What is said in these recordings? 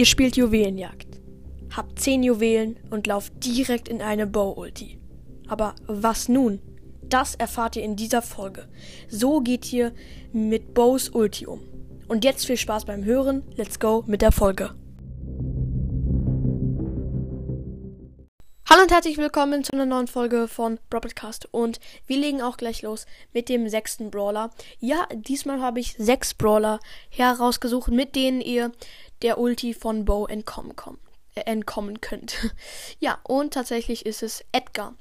Ihr spielt Juwelenjagd. Habt 10 Juwelen und lauft direkt in eine Bow-Ulti. Aber was nun? Das erfahrt ihr in dieser Folge. So geht ihr mit Bows Ulti um. Und jetzt viel Spaß beim Hören. Let's go mit der Folge. Hallo und herzlich willkommen zu einer neuen Folge von Broadcast. Und wir legen auch gleich los mit dem sechsten Brawler. Ja, diesmal habe ich sechs Brawler herausgesucht, mit denen ihr der Ulti von Bo entkommen, äh, entkommen könnt. ja, und tatsächlich ist es Edgar.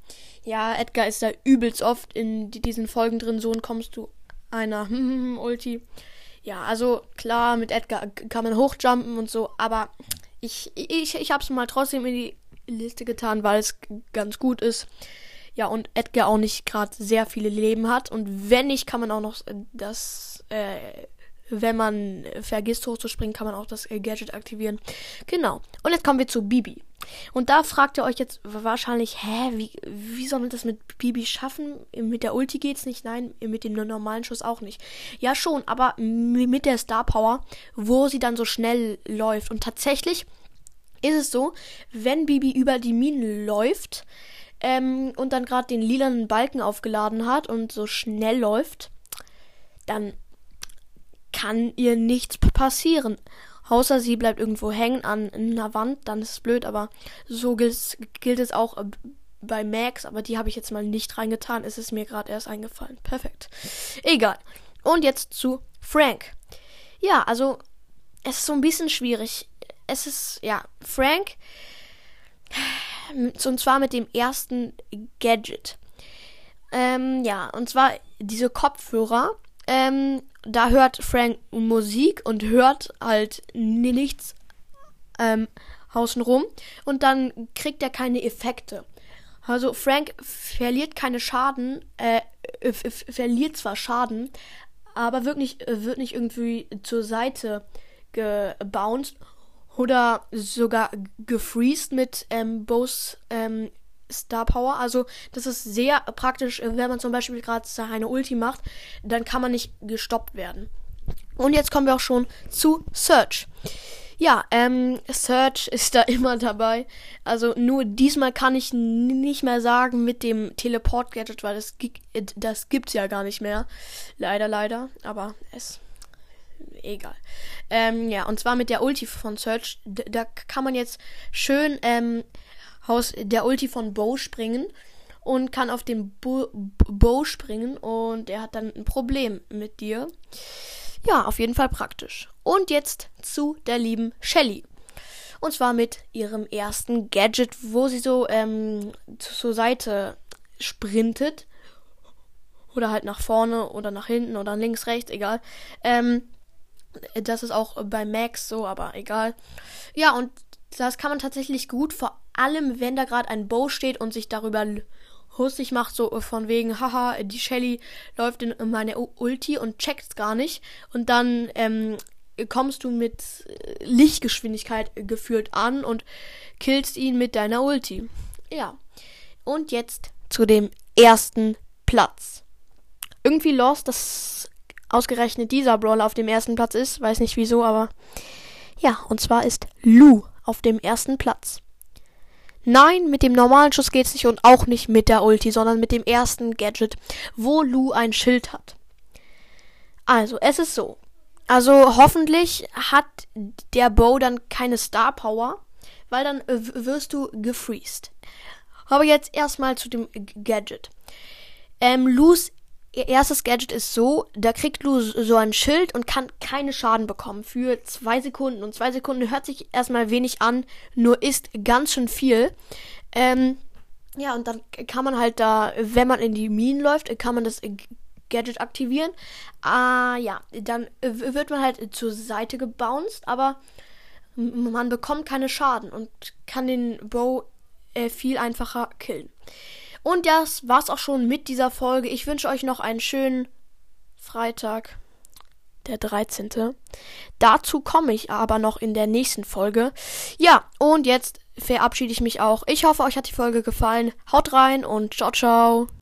Ja, Edgar ist da übelst oft in diesen Folgen drin. So kommst du einer Ulti. Ja, also klar, mit Edgar kann man hochjumpen und so, aber ich, ich, ich habe es mal trotzdem in die Liste getan, weil es ganz gut ist. Ja, und Edgar auch nicht gerade sehr viele Leben hat. Und wenn nicht, kann man auch noch das, äh, wenn man vergisst hochzuspringen, kann man auch das äh, Gadget aktivieren. Genau. Und jetzt kommen wir zu Bibi. Und da fragt ihr euch jetzt wahrscheinlich, hä, wie, wie soll man das mit Bibi schaffen? Mit der Ulti geht's nicht, nein, mit dem normalen Schuss auch nicht. Ja, schon, aber mit der Star Power, wo sie dann so schnell läuft. Und tatsächlich ist es so, wenn Bibi über die Minen läuft ähm, und dann gerade den lilanen Balken aufgeladen hat und so schnell läuft, dann kann ihr nichts passieren. Außer sie bleibt irgendwo hängen an einer Wand, dann ist es blöd, aber so gilt, es auch äh, bei Max, aber die habe ich jetzt mal nicht reingetan, es ist mir gerade erst eingefallen. Perfekt. Egal. Und jetzt zu Frank. Ja, also es ist so ein bisschen schwierig es ist, ja, Frank. Und zwar mit dem ersten Gadget. Ähm, ja, und zwar diese Kopfhörer. Ähm, da hört Frank Musik und hört halt nichts ähm, außenrum. Und dann kriegt er keine Effekte. Also Frank verliert keine Schaden, äh, verliert zwar Schaden, aber wird nicht, wird nicht irgendwie zur Seite gebounced oder sogar gefreezed mit ähm, Bose ähm, Star Power. Also das ist sehr praktisch, wenn man zum Beispiel gerade eine Ulti macht, dann kann man nicht gestoppt werden. Und jetzt kommen wir auch schon zu Search. Ja, ähm, Search ist da immer dabei. Also nur diesmal kann ich nicht mehr sagen mit dem Teleport-Gadget, weil das, das gibt's ja gar nicht mehr. Leider, leider. Aber es egal. Ähm, ja, und zwar mit der Ulti von Search. Da, kann man jetzt schön ähm, aus der Ulti von Bo springen und kann auf den Bo, Bo springen und er hat dann ein Problem mit dir. Ja, auf jeden Fall praktisch. Und jetzt zu der lieben Shelly. Und zwar mit ihrem ersten Gadget, wo sie so ähm, zur Seite sprintet. Oder halt nach vorne oder nach hinten oder links, rechts, egal. Ähm, das ist auch bei Max so, aber egal. Ja, und das kann man tatsächlich gut, vor allem wenn da gerade ein Bow steht und sich darüber lustig macht, so von wegen, haha, die Shelly läuft in meine Ulti und checkt's gar nicht. Und dann ähm, kommst du mit äh, Lichtgeschwindigkeit geführt an und killst ihn mit deiner Ulti. Ja. Und jetzt zu dem ersten Platz. Irgendwie Lost, das ausgerechnet dieser Brawler auf dem ersten Platz ist. Weiß nicht wieso, aber ja, und zwar ist Lu auf dem ersten Platz. Nein, mit dem normalen Schuss geht's nicht und auch nicht mit der Ulti, sondern mit dem ersten Gadget, wo Lu ein Schild hat. Also, es ist so. Also, hoffentlich hat der Bow dann keine Star Power, weil dann wirst du gefreezed. Aber jetzt erstmal zu dem Gadget. Ähm, Lus ihr erstes Gadget ist so, da kriegt Lu so ein Schild und kann keine Schaden bekommen für zwei Sekunden. Und zwei Sekunden hört sich erstmal wenig an, nur ist ganz schön viel. Ähm, ja, und dann kann man halt da, wenn man in die Minen läuft, kann man das Gadget aktivieren. Ah, ja, dann wird man halt zur Seite gebounced, aber man bekommt keine Schaden und kann den Bow äh, viel einfacher killen. Und das war's auch schon mit dieser Folge. Ich wünsche euch noch einen schönen Freitag, der 13. Dazu komme ich aber noch in der nächsten Folge. Ja, und jetzt verabschiede ich mich auch. Ich hoffe, euch hat die Folge gefallen. Haut rein und ciao, ciao.